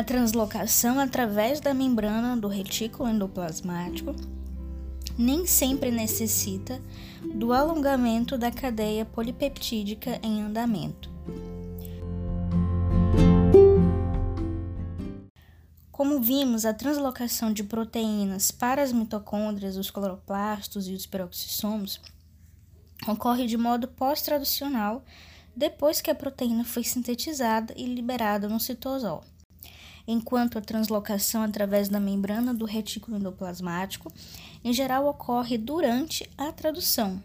a translocação através da membrana do retículo endoplasmático nem sempre necessita do alongamento da cadeia polipeptídica em andamento. Como vimos, a translocação de proteínas para as mitocôndrias, os cloroplastos e os peroxissomos ocorre de modo pós-traducional depois que a proteína foi sintetizada e liberada no citosol, enquanto a translocação através da membrana do retículo endoplasmático em geral ocorre durante a tradução,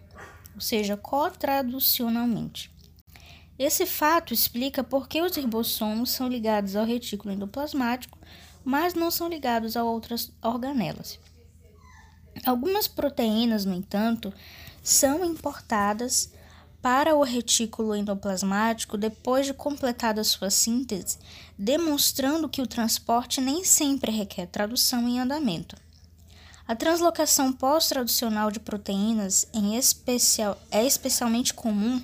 ou seja, cotraducionalmente. Esse fato explica por que os ribossomos são ligados ao retículo endoplasmático, mas não são ligados a outras organelas. Algumas proteínas, no entanto, são importadas para o retículo endoplasmático depois de completada sua síntese, demonstrando que o transporte nem sempre requer tradução em andamento. A translocação pós-traducional de proteínas em especial, é especialmente comum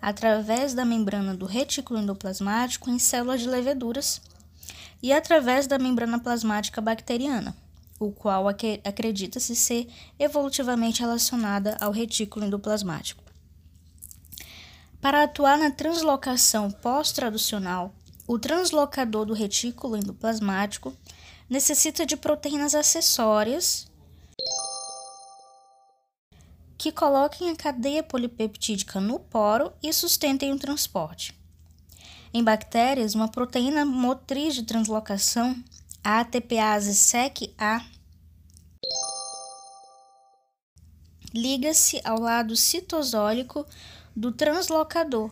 através da membrana do retículo endoplasmático em células de leveduras e através da membrana plasmática bacteriana, o qual acredita-se ser evolutivamente relacionada ao retículo endoplasmático. Para atuar na translocação pós-traducional, o translocador do retículo endoplasmático necessita de proteínas acessórias que coloquem a cadeia polipeptídica no poro e sustentem o transporte. Em bactérias, uma proteína motriz de translocação, a ATPase SEC-A, liga-se ao lado citosólico do translocador,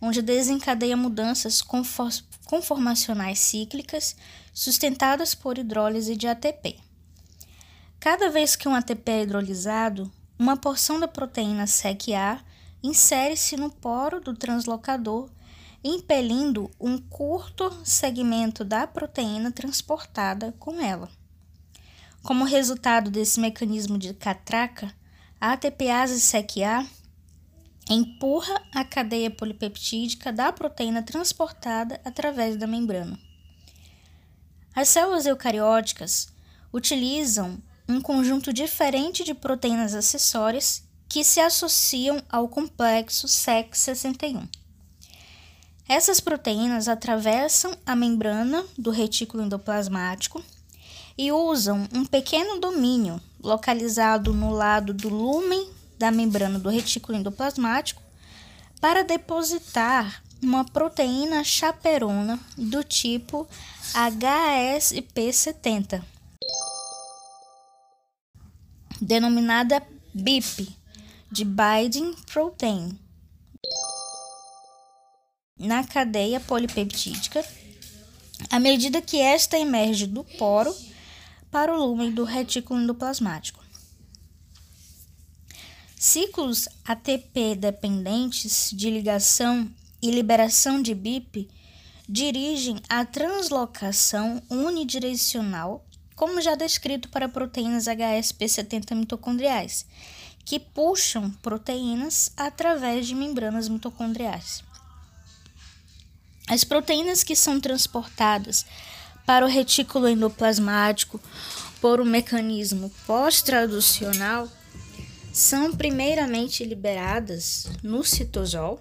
onde desencadeia mudanças conformacionais cíclicas sustentadas por hidrólise de ATP. Cada vez que um ATP é hidrolisado, uma porção da proteína SEC-A insere-se no poro do translocador, impelindo um curto segmento da proteína transportada com ela. Como resultado desse mecanismo de catraca, a ATPase SEC-A empurra a cadeia polipeptídica da proteína transportada através da membrana. As células eucarióticas utilizam um conjunto diferente de proteínas acessórias que se associam ao complexo SEC61. Essas proteínas atravessam a membrana do retículo endoplasmático e usam um pequeno domínio localizado no lado do lúmen da membrana do retículo endoplasmático para depositar uma proteína chaperona do tipo HSP70, denominada BIP, de Binding Protein, na cadeia polipeptídica, à medida que esta emerge do poro para o lumen do retículo endoplasmático. Ciclos ATP dependentes de ligação e liberação de BIP dirigem a translocação unidirecional, como já descrito para proteínas HSP70 mitocondriais, que puxam proteínas através de membranas mitocondriais. As proteínas que são transportadas para o retículo endoplasmático por um mecanismo pós-traducional são primeiramente liberadas no citosol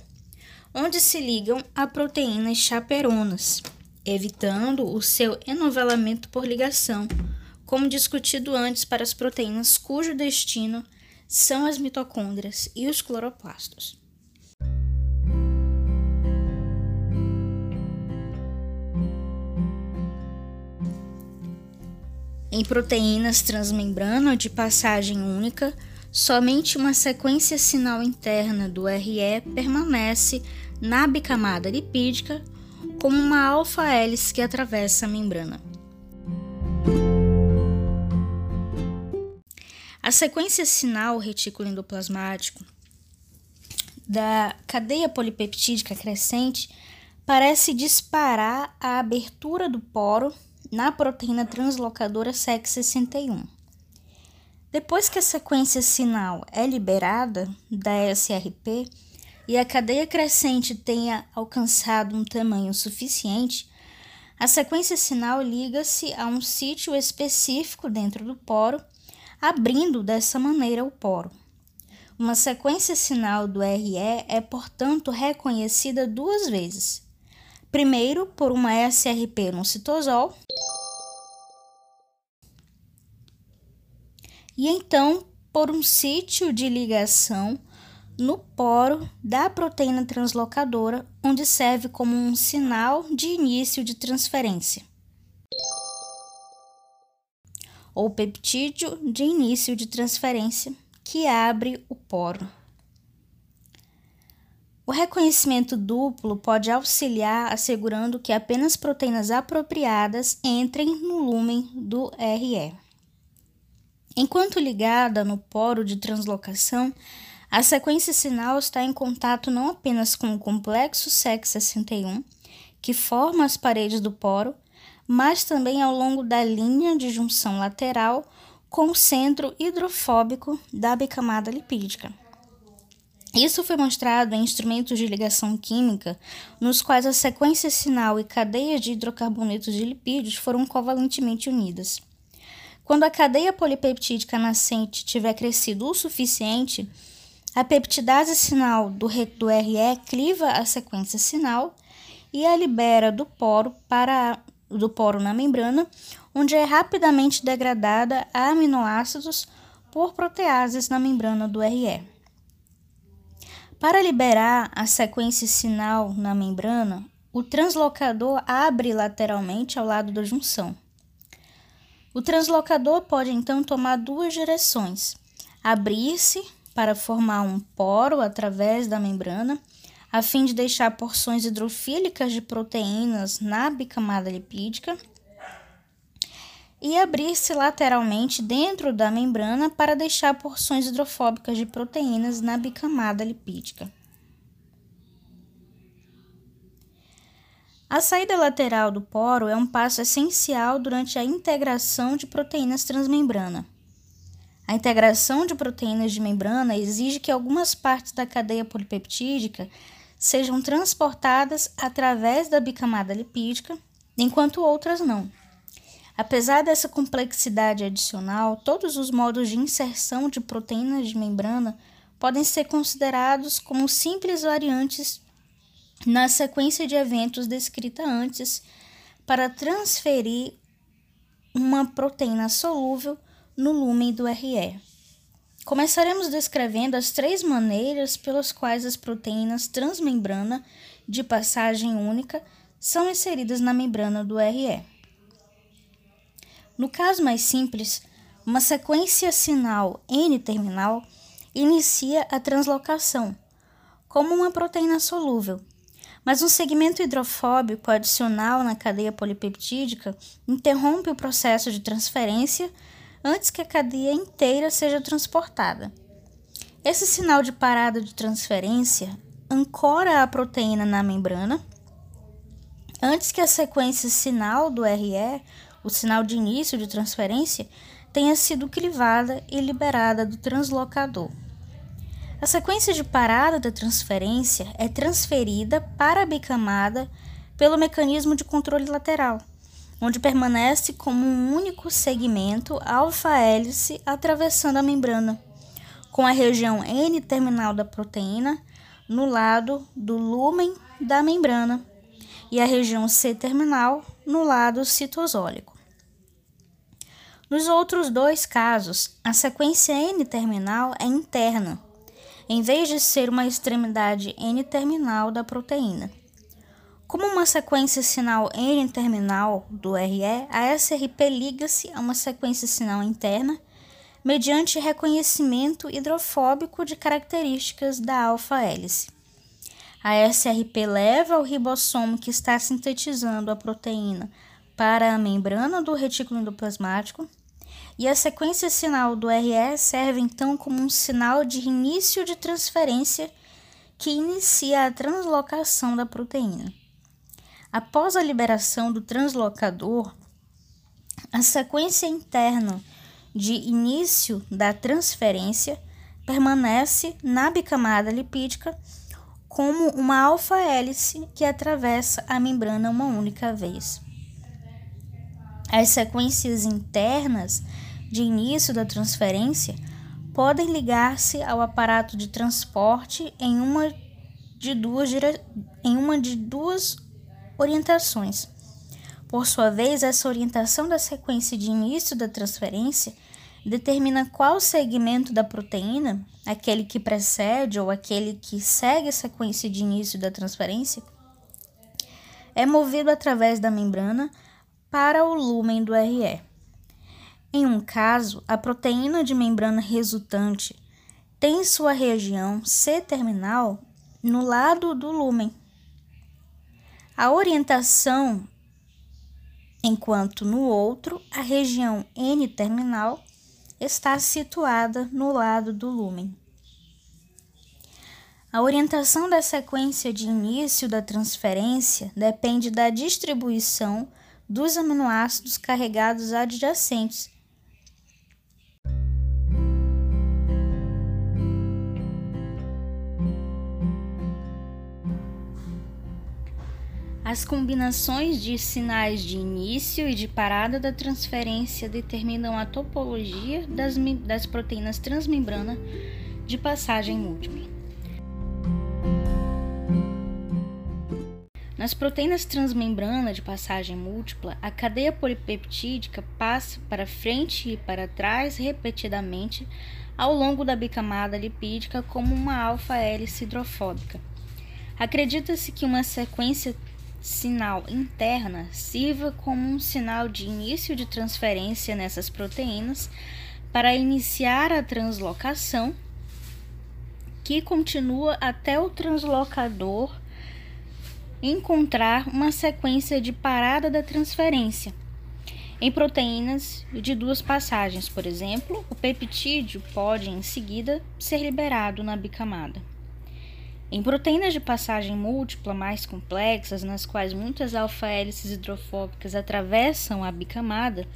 onde se ligam a proteínas chaperonas, evitando o seu enovelamento por ligação, como discutido antes para as proteínas cujo destino são as mitocôndrias e os cloroplastos. Em proteínas transmembrana de passagem única, somente uma sequência sinal interna do RE permanece na bicamada lipídica como uma alfa-hélice que atravessa a membrana. A sequência sinal retículo endoplasmático da cadeia polipeptídica crescente parece disparar a abertura do poro na proteína translocadora SEC61. Depois que a sequência sinal é liberada da SRP, e a cadeia crescente tenha alcançado um tamanho suficiente, a sequência sinal liga-se a um sítio específico dentro do poro, abrindo dessa maneira o poro. Uma sequência sinal do RE é, portanto, reconhecida duas vezes. Primeiro, por uma SRP no citosol, e então por um sítio de ligação no poro da proteína translocadora, onde serve como um sinal de início de transferência. Ou peptídeo de início de transferência, que abre o poro. O reconhecimento duplo pode auxiliar assegurando que apenas proteínas apropriadas entrem no lumen do RE. Enquanto ligada no poro de translocação, a sequência sinal está em contato não apenas com o complexo SEC61, que forma as paredes do poro, mas também ao longo da linha de junção lateral com o centro hidrofóbico da bicamada lipídica. Isso foi mostrado em instrumentos de ligação química, nos quais a sequência sinal e cadeia de hidrocarbonetos de lipídios foram covalentemente unidas. Quando a cadeia polipeptídica nascente tiver crescido o suficiente, a peptidase sinal do, RE cliva a sequência sinal e a libera do poro para do poro na membrana, onde é rapidamente degradada a aminoácidos por proteases na membrana do RE. Para liberar a sequência sinal na membrana, o translocador abre lateralmente ao lado da junção. O translocador pode então tomar duas direções: abrir-se para formar um poro através da membrana, a fim de deixar porções hidrofílicas de proteínas na bicamada lipídica e abrir-se lateralmente dentro da membrana para deixar porções hidrofóbicas de proteínas na bicamada lipídica. A saída lateral do poro é um passo essencial durante a integração de proteínas transmembrana. A integração de proteínas de membrana exige que algumas partes da cadeia polipeptídica sejam transportadas através da bicamada lipídica, enquanto outras não. Apesar dessa complexidade adicional, todos os modos de inserção de proteínas de membrana podem ser considerados como simples variantes na sequência de eventos descrita antes para transferir uma proteína solúvel no lumen do RE. Começaremos descrevendo as três maneiras pelas quais as proteínas transmembrana de passagem única são inseridas na membrana do RE. No caso mais simples, uma sequência sinal N-terminal inicia a translocação, como uma proteína solúvel, mas um segmento hidrofóbico adicional na cadeia polipeptídica interrompe o processo de transferência antes que a cadeia inteira seja transportada. Esse sinal de parada de transferência ancora a proteína na membrana antes que a sequência sinal do RE, o sinal de início de transferência, tenha sido clivada e liberada do translocador. A sequência de parada da transferência é transferida para a bicamada pelo mecanismo de controle lateral onde permanece como um único segmento alfa-hélice atravessando a membrana, com a região N-terminal da proteína no lado do lumen da membrana e a região C-terminal no lado citosólico. Nos outros dois casos, a sequência N-terminal é interna, em vez de ser uma extremidade N-terminal da proteína. Como uma sequência sinal N-terminal do RE, a SRP liga-se a uma sequência sinal interna mediante reconhecimento hidrofóbico de características da alfa-hélice. A SRP leva o ribossomo que está sintetizando a proteína para a membrana do retículo endoplasmático, e a sequência sinal do RE serve então como um sinal de início de transferência que inicia a translocação da proteína. Após a liberação do translocador, a sequência interna de início da transferência permanece na bicamada lipídica como uma alfa-hélice que atravessa a membrana uma única vez. As sequências internas de início da transferência podem ligar-se ao aparato de transporte em uma de duas, em uma de duas orientações. Por sua vez, essa orientação da sequência de início da transferência determina qual segmento da proteína, aquele que precede ou aquele que segue a sequência de início da transferência, é movido através da membrana para o lumen do RE. Em um caso, a proteína de membrana resultante tem sua região C-terminal no lado do lumen. A orientação, enquanto no outro, a região N-terminal está situada no lado do lumen. A orientação da sequência de início da transferência depende da distribuição dos aminoácidos carregados adjacentes. As combinações de sinais de início e de parada da transferência determinam a topologia das, das proteínas transmembrana de passagem múltipla. Nas proteínas transmembrana de passagem múltipla, a cadeia polipeptídica passa para frente e para trás repetidamente ao longo da bicamada lipídica como uma alfa-hélice hidrofóbica. Acredita-se que uma sequência sinal interna sirva como um sinal de início de transferência nessas proteínas para iniciar a translocação, que continua até o translocador encontrar uma sequência de parada da transferência. Em proteínas de duas passagens, por exemplo, o peptídeo pode em seguida ser liberado na bicamada. Em proteínas de passagem múltipla mais complexas, nas quais muitas alfa-hélices hidrofóbicas atravessam a bicamada,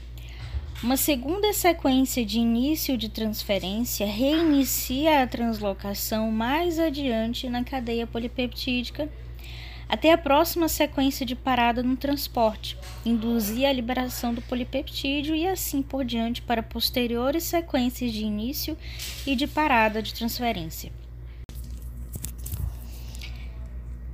uma segunda sequência de início de transferência reinicia a translocação mais adiante na cadeia polipeptídica até a próxima sequência de parada no transporte, induzir a liberação do polipeptídeo e assim por diante para posteriores sequências de início e de parada de transferência.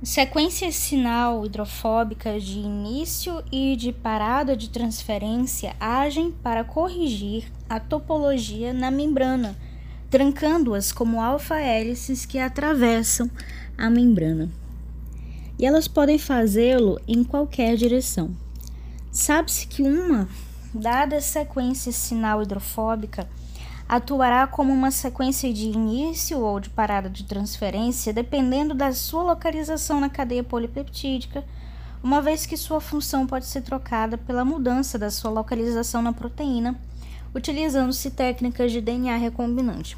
Sequências sinal hidrofóbicas de início e de parada de transferência agem para corrigir a topologia na membrana, trancando-as como alfa-hélices que atravessam a membrana. E elas podem fazê-lo em qualquer direção. Sabe-se que uma dada sequência sinal hidrofóbica atuará como uma sequência de início ou de parada de transferência, dependendo da sua localização na cadeia polipeptídica, uma vez que sua função pode ser trocada pela mudança da sua localização na proteína, utilizando-se técnicas de DNA recombinante.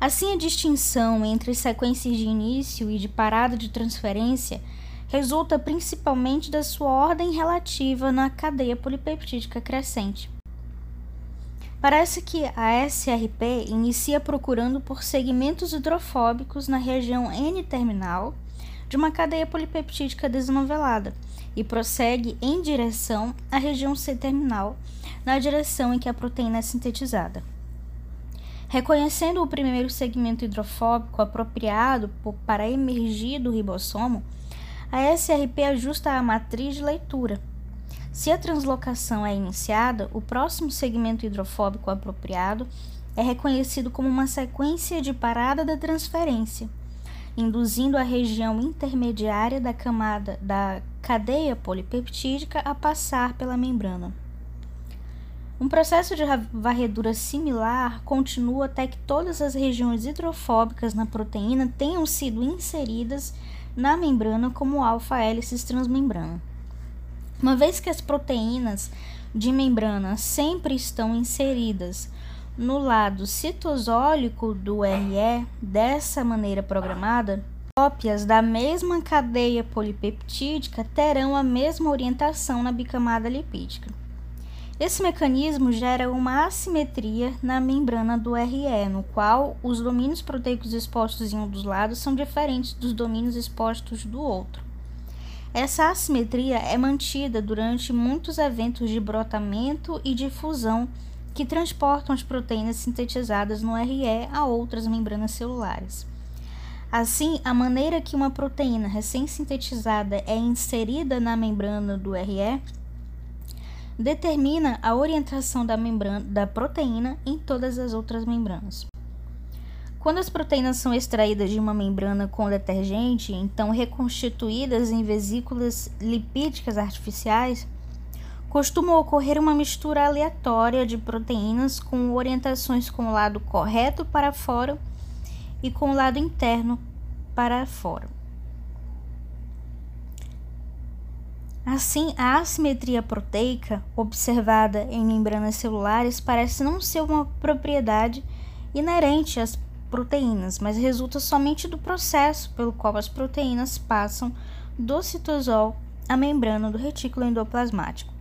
Assim, a distinção entre sequências de início e de parada de transferência resulta principalmente da sua ordem relativa na cadeia polipeptídica crescente. Parece que a SRP inicia procurando por segmentos hidrofóbicos na região N-terminal de uma cadeia polipeptídica desnovelada e prossegue em direção à região C-terminal, na direção em que a proteína é sintetizada. Reconhecendo o primeiro segmento hidrofóbico apropriado para emergir do ribossomo, a SRP ajusta a matriz de leitura se a translocação é iniciada, o próximo segmento hidrofóbico apropriado é reconhecido como uma sequência de parada da transferência, induzindo a região intermediária da camada da cadeia polipeptídica a passar pela membrana. Um processo de varredura similar continua até que todas as regiões hidrofóbicas na proteína tenham sido inseridas na membrana como alfa-hélices transmembrana. Uma vez que as proteínas de membrana sempre estão inseridas no lado citosólico do RE dessa maneira programada, cópias da mesma cadeia polipeptídica terão a mesma orientação na bicamada lipídica. Esse mecanismo gera uma assimetria na membrana do RE, no qual os domínios proteicos expostos em um dos lados são diferentes dos domínios expostos do outro. Essa assimetria é mantida durante muitos eventos de brotamento e difusão que transportam as proteínas sintetizadas no RE a outras membranas celulares. Assim, a maneira que uma proteína recém-sintetizada é inserida na membrana do RE determina a orientação da, membrana, da proteína em todas as outras membranas. Quando as proteínas são extraídas de uma membrana com detergente, então reconstituídas em vesículas lipídicas artificiais, costuma ocorrer uma mistura aleatória de proteínas com orientações com o lado correto para fora e com o lado interno para fora. Assim, a assimetria proteica observada em membranas celulares parece não ser uma propriedade inerente às proteínas, mas resulta somente do processo pelo qual as proteínas passam do citosol à membrana do retículo endoplasmático.